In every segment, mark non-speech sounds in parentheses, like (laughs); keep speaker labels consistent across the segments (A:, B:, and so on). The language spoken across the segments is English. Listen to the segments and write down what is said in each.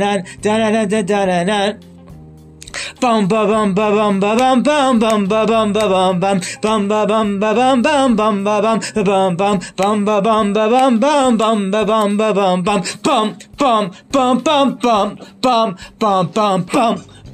A: dun, dun, dun, dun, dun, dun, dun, dun, Bum ba bum ba bum ba bum bum bum ba bum ba bum bum bum ba bum ba bum bum bum ba bum bum bum bum ba bum ba bum bum bum ba bum ba bum bum bum bum bum bum bum bum bum bum bum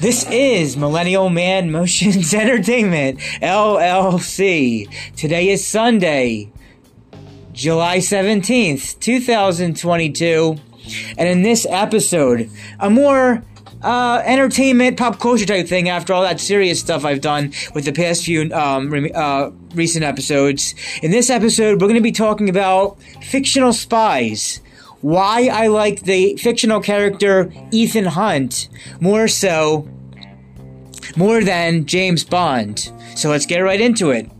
A: this is Millennial Man Motions (laughs) Entertainment, LLC. Today is Sunday, July 17th, 2022. And in this episode, a more uh, entertainment, pop culture type thing after all that serious stuff I've done with the past few um, uh, recent episodes. In this episode, we're going to be talking about fictional spies why I like the fictional character Ethan Hunt more so, more than James Bond. So let's get right into it.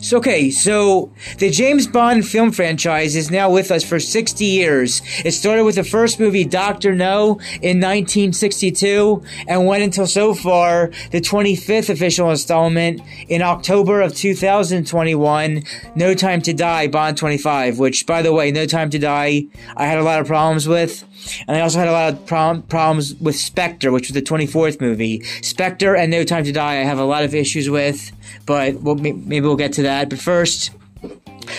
A: So, okay, so the James Bond film franchise is now with us for 60 years. It started with the first movie, Dr. No, in 1962, and went until so far the 25th official installment in October of 2021, No Time to Die, Bond 25, which, by the way, No Time to Die, I had a lot of problems with. And I also had a lot of prom- problems with Spectre, which was the 24th movie. Spectre and No Time to Die, I have a lot of issues with, but we'll, maybe we'll get to that. But first,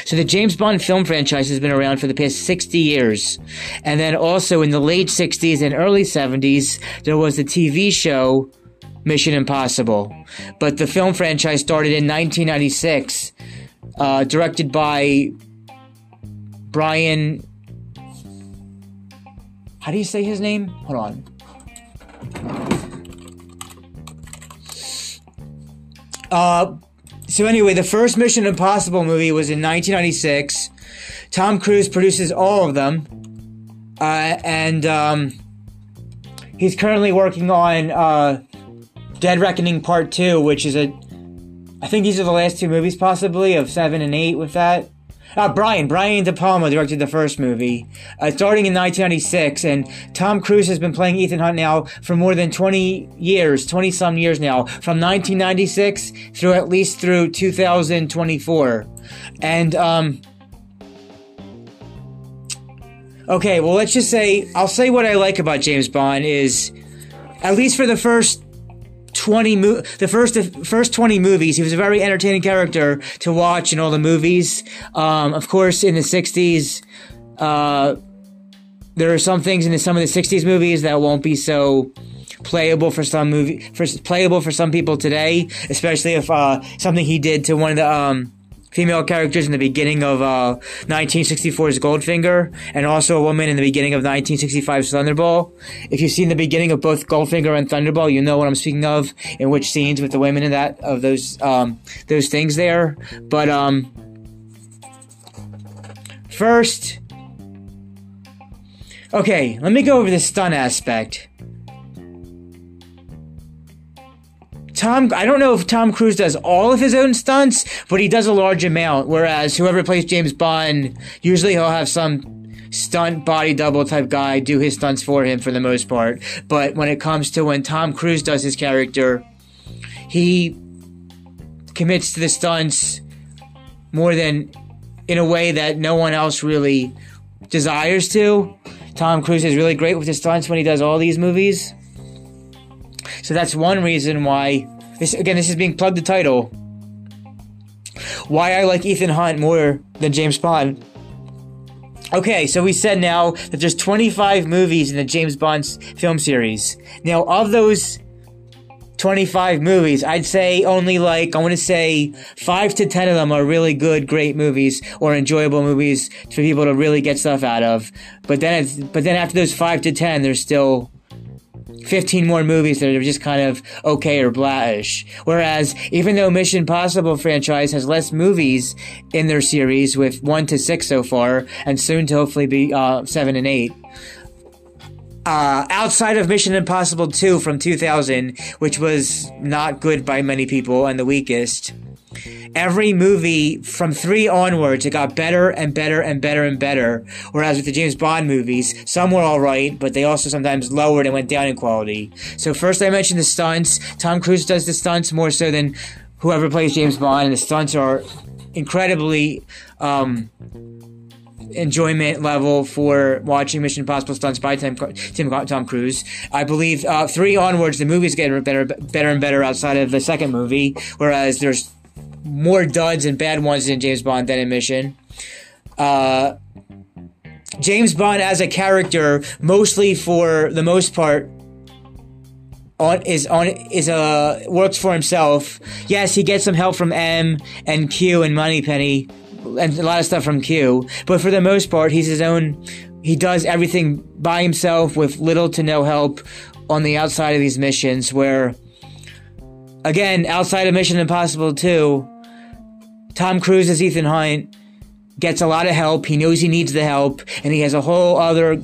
A: so the James Bond film franchise has been around for the past 60 years. And then also in the late 60s and early 70s, there was the TV show Mission Impossible. But the film franchise started in 1996, uh, directed by Brian how do you say his name? Hold on. Uh, so anyway, the first Mission Impossible movie was in 1996. Tom Cruise produces all of them, uh, and um, he's currently working on uh, Dead Reckoning Part Two, which is a. I think these are the last two movies, possibly of seven and eight. With that, uh, Brian, Brian De Palma directed the first movie, uh, starting in 1996, and Tom Cruise has been playing Ethan Hunt now for more than 20 years, 20 some years now, from 1996 through at least through 2024. And, um, okay, well, let's just say, I'll say what I like about James Bond is, at least for the first 20 mo- the first first 20 movies he was a very entertaining character to watch in all the movies. Um, of course in the 60s uh, there are some things in some of the 60s movies that won't be so playable for some movie for playable for some people today especially if uh, something he did to one of the um, female characters in the beginning of uh, 1964's Goldfinger, and also a woman in the beginning of 1965's Thunderball. If you've seen the beginning of both Goldfinger and Thunderball, you know what I'm speaking of. In which scenes with the women in that of those um, those things there. But um, first, okay, let me go over the stunt aspect. Tom, I don't know if Tom Cruise does all of his own stunts, but he does a large amount. Whereas whoever plays James Bond, usually he'll have some stunt body double type guy do his stunts for him for the most part. But when it comes to when Tom Cruise does his character, he commits to the stunts more than in a way that no one else really desires to. Tom Cruise is really great with his stunts when he does all these movies. So that's one reason why. This again, this is being plugged the title. Why I like Ethan Hunt more than James Bond. Okay, so we said now that there's 25 movies in the James Bond film series. Now, of those 25 movies, I'd say only like, I want to say 5 to 10 of them are really good, great movies or enjoyable movies for people to really get stuff out of. But then but then after those 5 to 10, there's still 15 more movies that are just kind of okay or blaish. Whereas, even though Mission Impossible franchise has less movies in their series with 1 to 6 so far, and soon to hopefully be uh, 7 and 8, uh, outside of Mission Impossible 2 from 2000, which was not good by many people and the weakest, every movie from 3 onwards, it got better and better and better and better. Whereas with the James Bond movies, some were alright, but they also sometimes lowered and went down in quality. So first I mentioned the stunts. Tom Cruise does the stunts more so than whoever plays James Bond, and the stunts are incredibly, um, enjoyment level for watching Mission Impossible stunts by Tim, Tim Tom Cruise. I believe uh, three onwards, the movies get better, better and better outside of the second movie, whereas there's more duds and bad ones in James Bond than in Mission. Uh, James Bond as a character, mostly for the most part, on is on is uh works for himself. Yes, he gets some help from M and Q and Moneypenny and a lot of stuff from Q. But for the most part, he's his own. He does everything by himself with little to no help on the outside of these missions. Where, again, outside of Mission Impossible 2, Tom Cruise as Ethan Hunt gets a lot of help. He knows he needs the help, and he has a whole other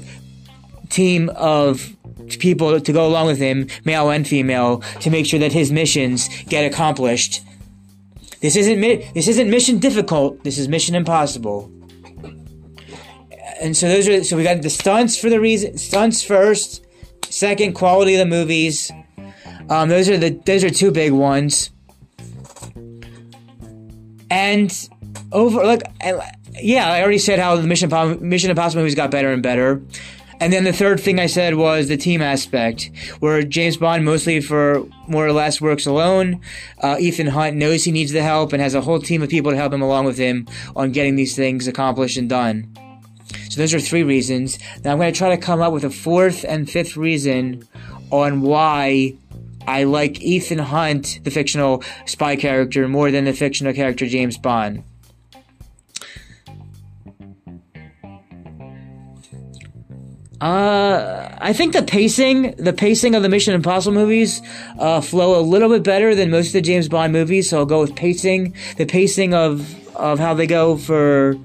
A: team of people to go along with him, male and female, to make sure that his missions get accomplished. This isn't this isn't mission difficult. This is mission impossible. And so those are so we got the stunts for the reason stunts first, second quality of the movies. Um, those are the those are two big ones. And over like yeah, I already said how the Mission Mission Impossible movies got better and better. And then the third thing I said was the team aspect, where James Bond mostly for more or less works alone. Uh, Ethan Hunt knows he needs the help and has a whole team of people to help him along with him on getting these things accomplished and done. So those are three reasons. Now I'm going to try to come up with a fourth and fifth reason on why I like Ethan Hunt, the fictional spy character, more than the fictional character James Bond. Uh, I think the pacing, the pacing of the Mission Impossible movies, uh, flow a little bit better than most of the James Bond movies. So I'll go with pacing. The pacing of of how they go for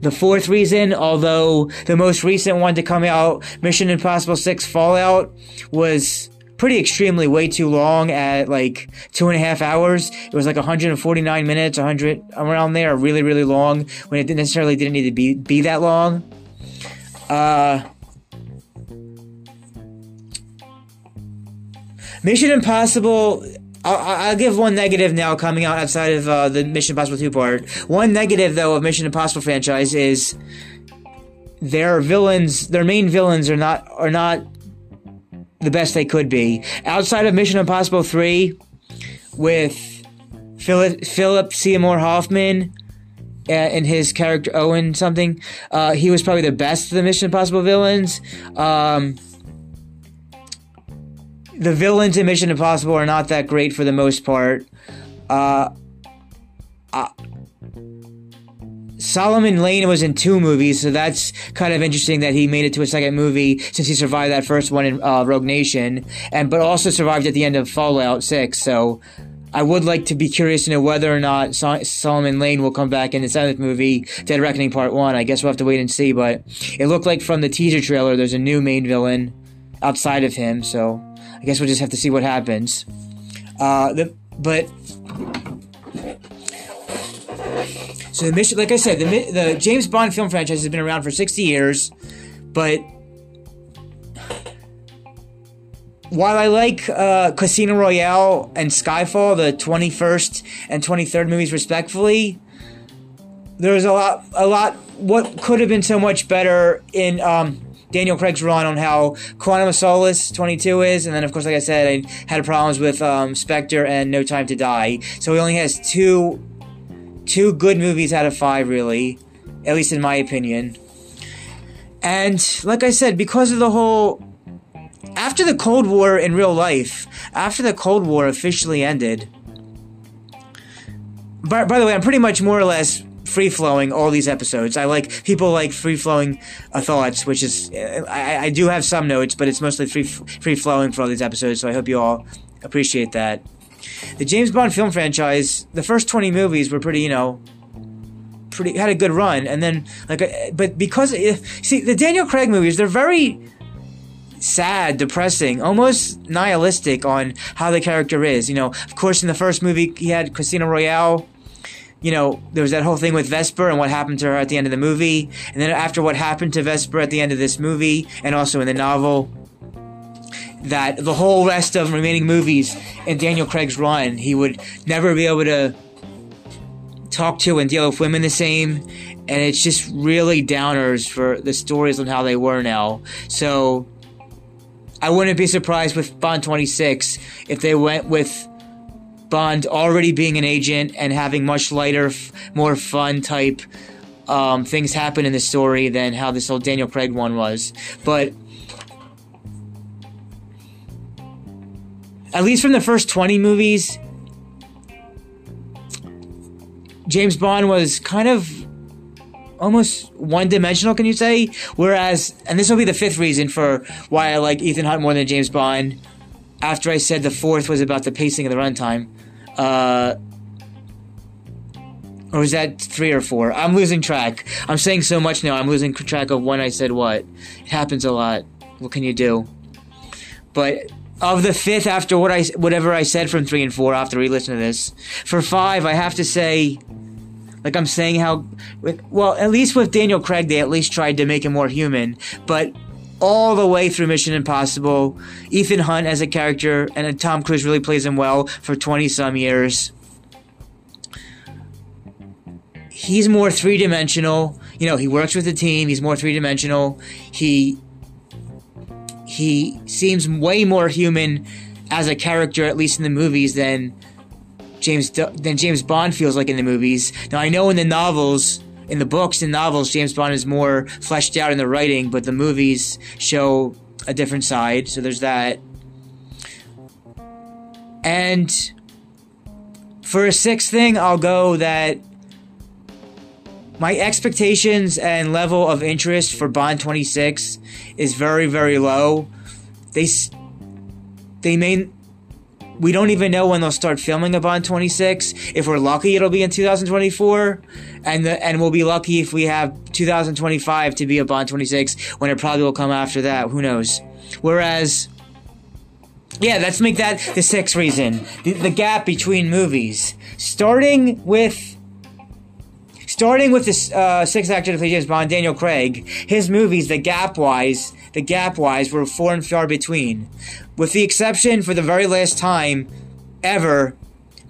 A: the fourth reason. Although the most recent one to come out, Mission Impossible Six Fallout, was pretty extremely way too long at like two and a half hours. It was like 149 minutes, 100 around there, really really long when it didn't necessarily didn't need to be be that long. Uh, Mission Impossible. I'll, I'll, give one negative now coming out outside of uh, the Mission Impossible 2 part. One negative, though, of Mission Impossible franchise is their villains, their main villains are not, are not the best they could be. Outside of Mission Impossible 3, with Philip, Philip Seymour Hoffman, in his character Owen something. Uh, he was probably the best of the Mission Impossible villains. Um, the villains in Mission Impossible are not that great for the most part. Uh, uh, Solomon Lane was in two movies, so that's kind of interesting that he made it to a second movie since he survived that first one in uh, Rogue Nation, and but also survived at the end of Fallout Six. So I would like to be curious to know whether or not Sol- Solomon Lane will come back in the seventh movie, Dead Reckoning Part 1. I guess we'll have to wait and see, but it looked like from the teaser trailer there's a new main villain outside of him, so I guess we'll just have to see what happens. Uh, the, but. So the mission, like I said, the, the James Bond film franchise has been around for 60 years, but while I like uh, Casino Royale and Skyfall, the 21st and 23rd movies respectfully, there's a lot, a lot. What could have been so much better in um, Daniel Craig's run on how Quantum of Solace 22 is, and then of course, like I said, I had problems with um, Spectre and No Time to Die. So he only has two two good movies out of five, really, at least in my opinion. And like I said, because of the whole after the Cold War in real life, after the Cold War officially ended. By, by the way, I'm pretty much more or less free flowing all these episodes. I like people like free flowing uh, thoughts, which is I, I do have some notes, but it's mostly free free flowing for all these episodes. So I hope you all appreciate that. The James Bond film franchise, the first 20 movies were pretty, you know, pretty had a good run, and then like, uh, but because see the Daniel Craig movies, they're very sad, depressing, almost nihilistic on how the character is. You know, of course, in the first movie, he had Casino Royale. You know, there was that whole thing with Vesper and what happened to her at the end of the movie. And then after what happened to Vesper at the end of this movie, and also in the novel, that the whole rest of remaining movies in Daniel Craig's run, he would never be able to talk to and deal with women the same. And it's just really downers for the stories on how they were now. So I wouldn't be surprised with Bond 26 if they went with Bond already being an agent and having much lighter, f- more fun type um, things happen in the story than how this old Daniel Craig one was. But at least from the first 20 movies, James Bond was kind of almost one dimensional, can you say? Whereas, and this will be the fifth reason for why I like Ethan Hunt more than James Bond. After I said the fourth was about the pacing of the runtime, uh, or was that three or four? I'm losing track. I'm saying so much now. I'm losing track of when I said what. It happens a lot. What can you do? But of the fifth, after what I whatever I said from three and four, after re-listen to this, for five, I have to say like I'm saying how, well, at least with Daniel Craig, they at least tried to make him more human. But all the way through Mission Impossible, Ethan Hunt as a character, and Tom Cruise really plays him well for 20 some years. He's more three dimensional. You know, he works with the team. He's more three dimensional. He he seems way more human as a character, at least in the movies, than James than James Bond feels like in the movies. Now I know in the novels, in the books and novels, James Bond is more fleshed out in the writing, but the movies show a different side. So there's that. And for a sixth thing, I'll go that my expectations and level of interest for Bond 26 is very, very low. They they may we don't even know when they'll start filming a Bond 26. If we're lucky, it'll be in 2024, and the, and we'll be lucky if we have 2025 to be a Bond 26 when it probably will come after that. Who knows? Whereas, yeah, let's make that the sixth reason. The, the gap between movies, starting with. Starting with the uh, sixth actor to play James Bond, Daniel Craig, his movies, the gap wise, the gap wise, were far and far between with the exception for the very last time ever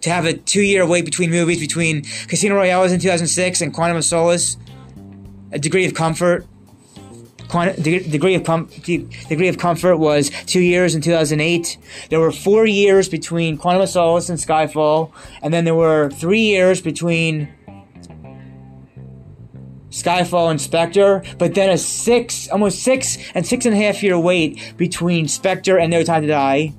A: to have a two year wait between movies between Casino Royale in 2006 and Quantum of Solace, a degree of comfort. Degree of com- degree of comfort was two years in 2008. There were four years between Quantum of Solace and Skyfall, and then there were three years between Skyfall and Spectre, but then a six, almost six and six and a half year wait between Spectre and No Time to Die.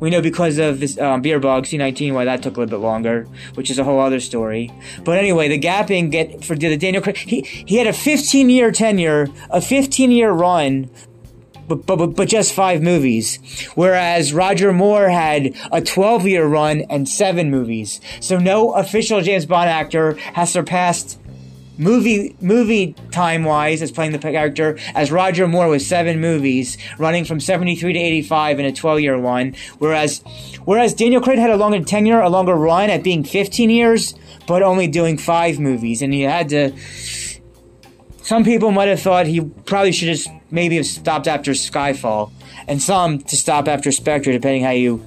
A: We know because of this um, beer bug C19 why that took a little bit longer, which is a whole other story. But anyway, the gapping get for the Daniel Craig. He he had a 15 year tenure, a 15 year run. But, but, but just five movies. Whereas Roger Moore had a 12 year run and seven movies. So no official James Bond actor has surpassed movie movie time wise as playing the character as Roger Moore with seven movies running from 73 to 85 in a 12 year one. Whereas whereas Daniel Craig had a longer tenure a longer run at being 15 years but only doing five movies. And he had to some people might have thought he probably should have maybe have stopped after Skyfall and some to stop after Spectre depending how you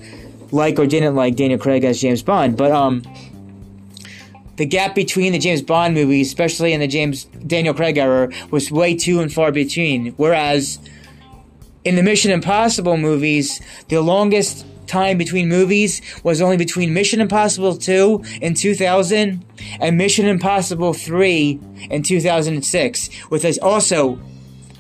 A: like or didn't like Daniel Craig as James Bond. But um the gap between the James Bond movies, especially in the James Daniel Craig era, was way too and far between. Whereas in the Mission Impossible movies, the longest time between movies was only between Mission Impossible 2 in 2000 and Mission Impossible 3 in 2006, with us also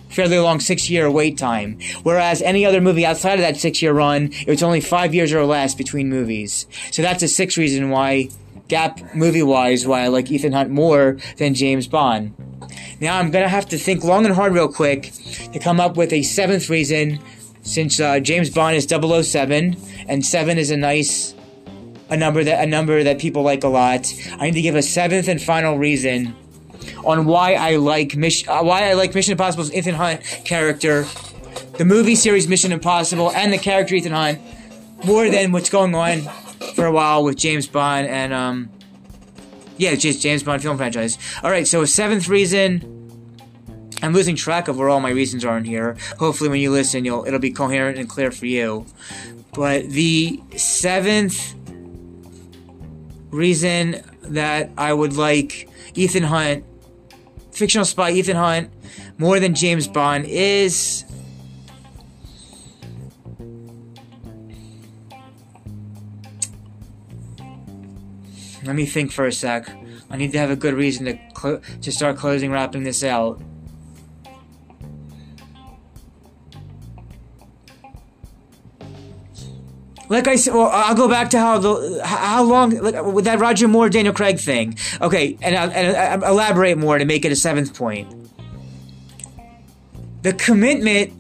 A: fairly long six year wait time. Whereas any other movie outside of that six year run, it was only five years or less between movies. So that's a sixth reason why, gap movie wise, why I like Ethan Hunt more than James Bond. Now I'm gonna have to think long and hard real quick to come up with a seventh reason since uh, James Bond is 007 and 7 is a nice a number that a number that people like a lot. I need to give a seventh and final reason on why I like Mission uh, why I like Mission Impossible's Ethan Hunt character, the movie series Mission Impossible, and the character Ethan Hunt more than what's going on for a while with James Bond and um yeah, just James Bond film franchise. All right, so seventh reason. I'm losing track of where all my reasons are in here. Hopefully, when you listen, you'll it'll be coherent and clear for you. But the seventh reason that I would like Ethan Hunt, fictional spy Ethan Hunt, more than James Bond is. Let me think for a sec. I need to have a good reason to cl- to start closing, wrapping this out. like I said, well, I'll go back to how the how long like, with that Roger Moore Daniel Craig thing. Okay, and, uh, and, and elaborate more to make it a seventh point. The commitment,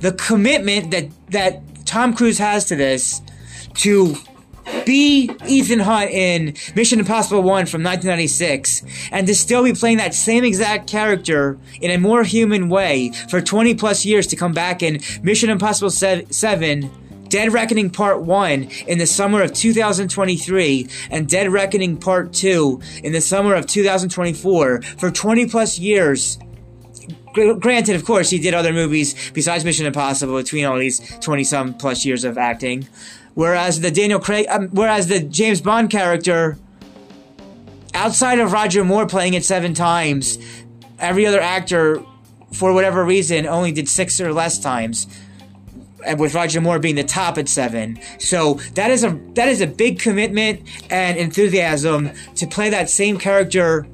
A: the commitment that that Tom Cruise has to this, to be Ethan Hunt in Mission Impossible 1 from 1996 and to still be playing that same exact character in a more human way for 20 plus years to come back in Mission Impossible 7 Dead Reckoning Part 1 in the summer of 2023 and Dead Reckoning Part 2 in the summer of 2024 for 20 plus years. Granted, of course, he did other movies besides Mission Impossible between all these 20 some plus years of acting. Whereas the Daniel Craig, um, whereas the James Bond character, outside of Roger Moore playing it seven times, every other actor, for whatever reason, only did six or less times And with Roger Moore being the top at seven. So that is a that is a big commitment and enthusiasm to play that same character.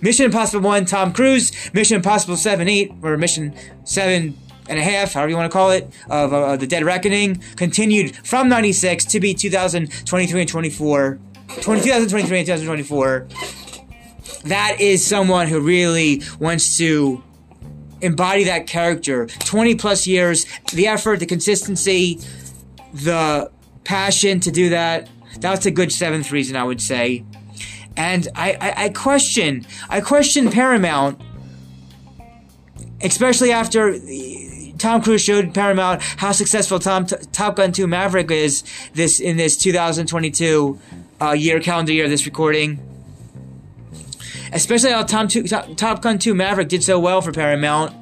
A: Mission Impossible One, Tom Cruise. Mission Impossible Seven, Eight, or Mission Seven and a half, however you want to call it, of uh, the Dead Reckoning, continued from '96 to be 2023 and 24. 2023 and 2024. That is someone who really wants to embody that character. 20 plus years, the effort, the consistency, the passion to do that. That's a good seventh reason, I would say. And I, I, I question, I question Paramount, especially after Tom Cruise showed Paramount how successful Tom, Top Gun 2 Maverick is this in this 2022 uh, year calendar year. of This recording especially how Tom two, Top Gun 2 Maverick did so well for Paramount.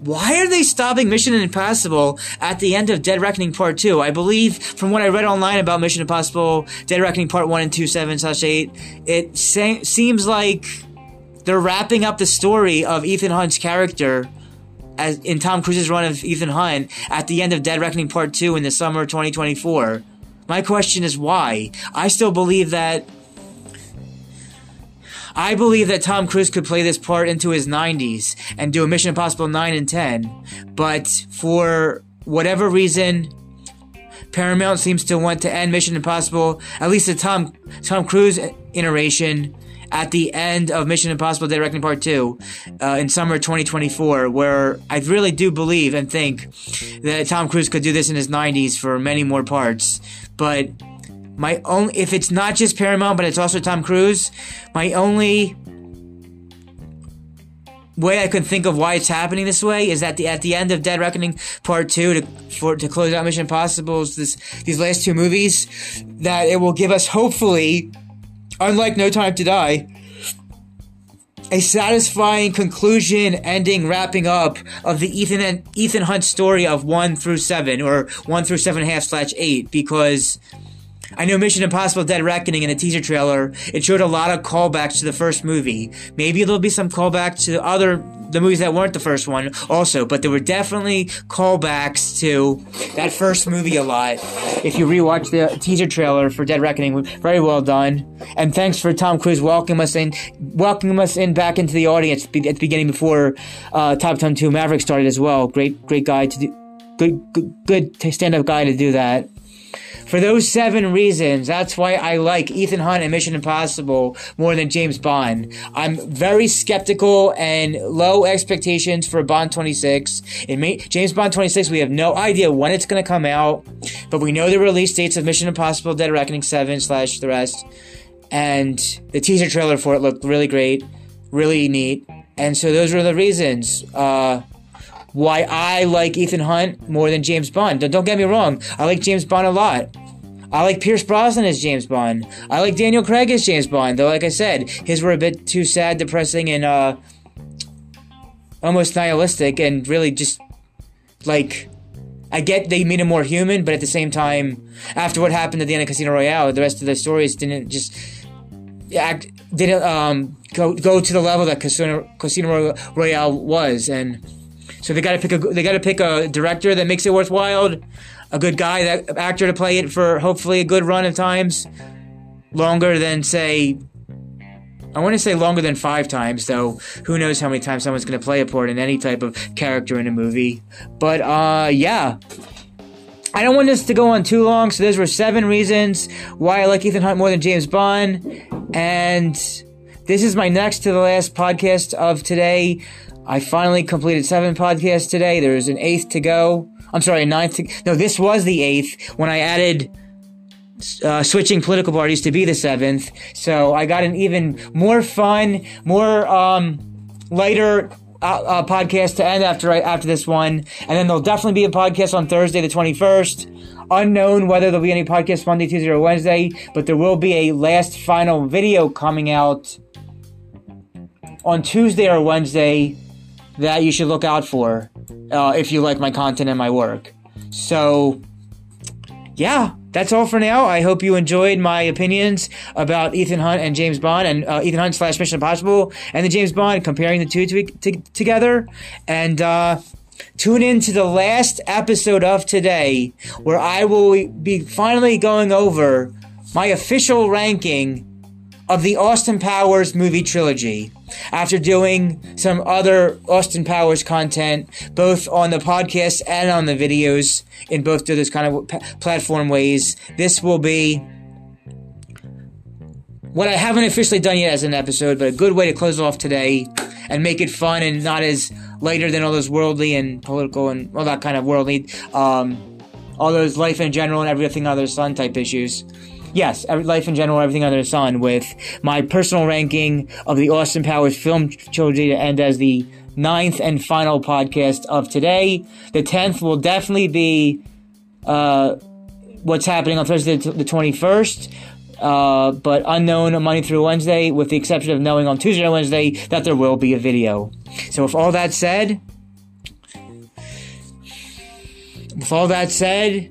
A: Why are they stopping Mission Impossible at the end of Dead Reckoning Part 2? I believe, from what I read online about Mission Impossible, Dead Reckoning Part 1 and 2, 7 slash 8, it sa- seems like they're wrapping up the story of Ethan Hunt's character as in Tom Cruise's run of Ethan Hunt at the end of Dead Reckoning Part 2 in the summer of 2024. My question is why? I still believe that I believe that Tom Cruise could play this part into his 90s and do a Mission Impossible 9 and 10, but for whatever reason, Paramount seems to want to end Mission Impossible, at least the Tom Tom Cruise iteration, at the end of Mission Impossible Dead Reckoning Part 2 uh, in summer 2024, where I really do believe and think that Tom Cruise could do this in his 90s for many more parts. But my only, if it's not just Paramount, but it's also Tom Cruise, my only way I can think of why it's happening this way is that the at the end of Dead Reckoning Part Two to for to close out Mission Impossible's this these last two movies that it will give us hopefully, unlike No Time to Die, a satisfying conclusion, ending, wrapping up of the Ethan and Ethan Hunt story of one through seven or one through seven and a half slash eight because I know Mission Impossible Dead Reckoning in the teaser trailer, it showed a lot of callbacks to the first movie. Maybe there'll be some callbacks to other the movies that weren't the first one also, but there were definitely callbacks to that first movie a lot. If you rewatch the teaser trailer for Dead Reckoning, very well done. And thanks for Tom Cruise welcoming us in, welcoming us in back into the audience at the beginning before uh, Top Gun 2 Maverick started as well. Great, great guy to do, good, good, good stand-up guy to do that. For those seven reasons, that's why I like Ethan Hunt and Mission Impossible more than James Bond. I'm very skeptical and low expectations for Bond 26. It may, James Bond 26, we have no idea when it's going to come out, but we know the release dates of Mission Impossible Dead Reckoning 7 slash the rest. And the teaser trailer for it looked really great, really neat. And so those were the reasons. Uh, why I like Ethan Hunt more than James Bond. Don't get me wrong, I like James Bond a lot. I like Pierce Brosnan as James Bond. I like Daniel Craig as James Bond, though, like I said, his were a bit too sad, depressing, and uh, almost nihilistic, and really just like. I get they made him more human, but at the same time, after what happened at the end of Casino Royale, the rest of the stories didn't just act didn't um, go go to the level that Casino Casino Royale was, and so they got to pick a they got to pick a director that makes it worthwhile, a good guy that actor to play it for hopefully a good run of times, longer than say. I want to say longer than five times, though. Who knows how many times someone's going to play a part in any type of character in a movie? But uh, yeah. I don't want this to go on too long, so those were seven reasons why I like Ethan Hunt more than James Bond. And this is my next to the last podcast of today. I finally completed seven podcasts today. There's an eighth to go. I'm sorry, ninth. No, this was the eighth when I added uh, switching political parties to be the seventh. So I got an even more fun, more um, lighter uh, uh, podcast to end after after this one, and then there'll definitely be a podcast on Thursday, the 21st. Unknown whether there'll be any podcast Monday, Tuesday, or Wednesday, but there will be a last final video coming out on Tuesday or Wednesday that you should look out for uh, if you like my content and my work. So, yeah, that's all for now. I hope you enjoyed my opinions about Ethan Hunt and James Bond, and uh, Ethan Hunt slash Mission Impossible, and the James Bond, comparing the two to, to, together. And uh, tune in to the last episode of today, where I will be finally going over my official ranking of the Austin Powers movie trilogy after doing some other Austin Powers content, both on the podcast and on the videos in both of those kind of platform ways. This will be what I haven't officially done yet as an episode, but a good way to close off today and make it fun and not as lighter than all those worldly and political and all that kind of worldly, um, all those life in general and everything the sun type issues yes, life in general, everything under the sun, with my personal ranking of the Austin Powers film trilogy to end as the ninth and final podcast of today. The tenth will definitely be uh, what's happening on Thursday the twenty first. Uh, but unknown Monday through Wednesday, with the exception of knowing on Tuesday and Wednesday that there will be a video. So, with all that said, with all that said,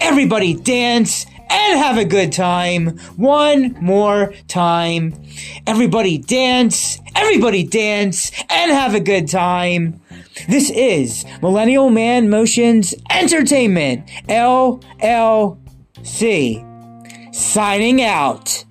A: Everybody dance and have a good time. One more time. Everybody dance, everybody dance and have a good time. This is Millennial Man Motions Entertainment, LLC, signing out.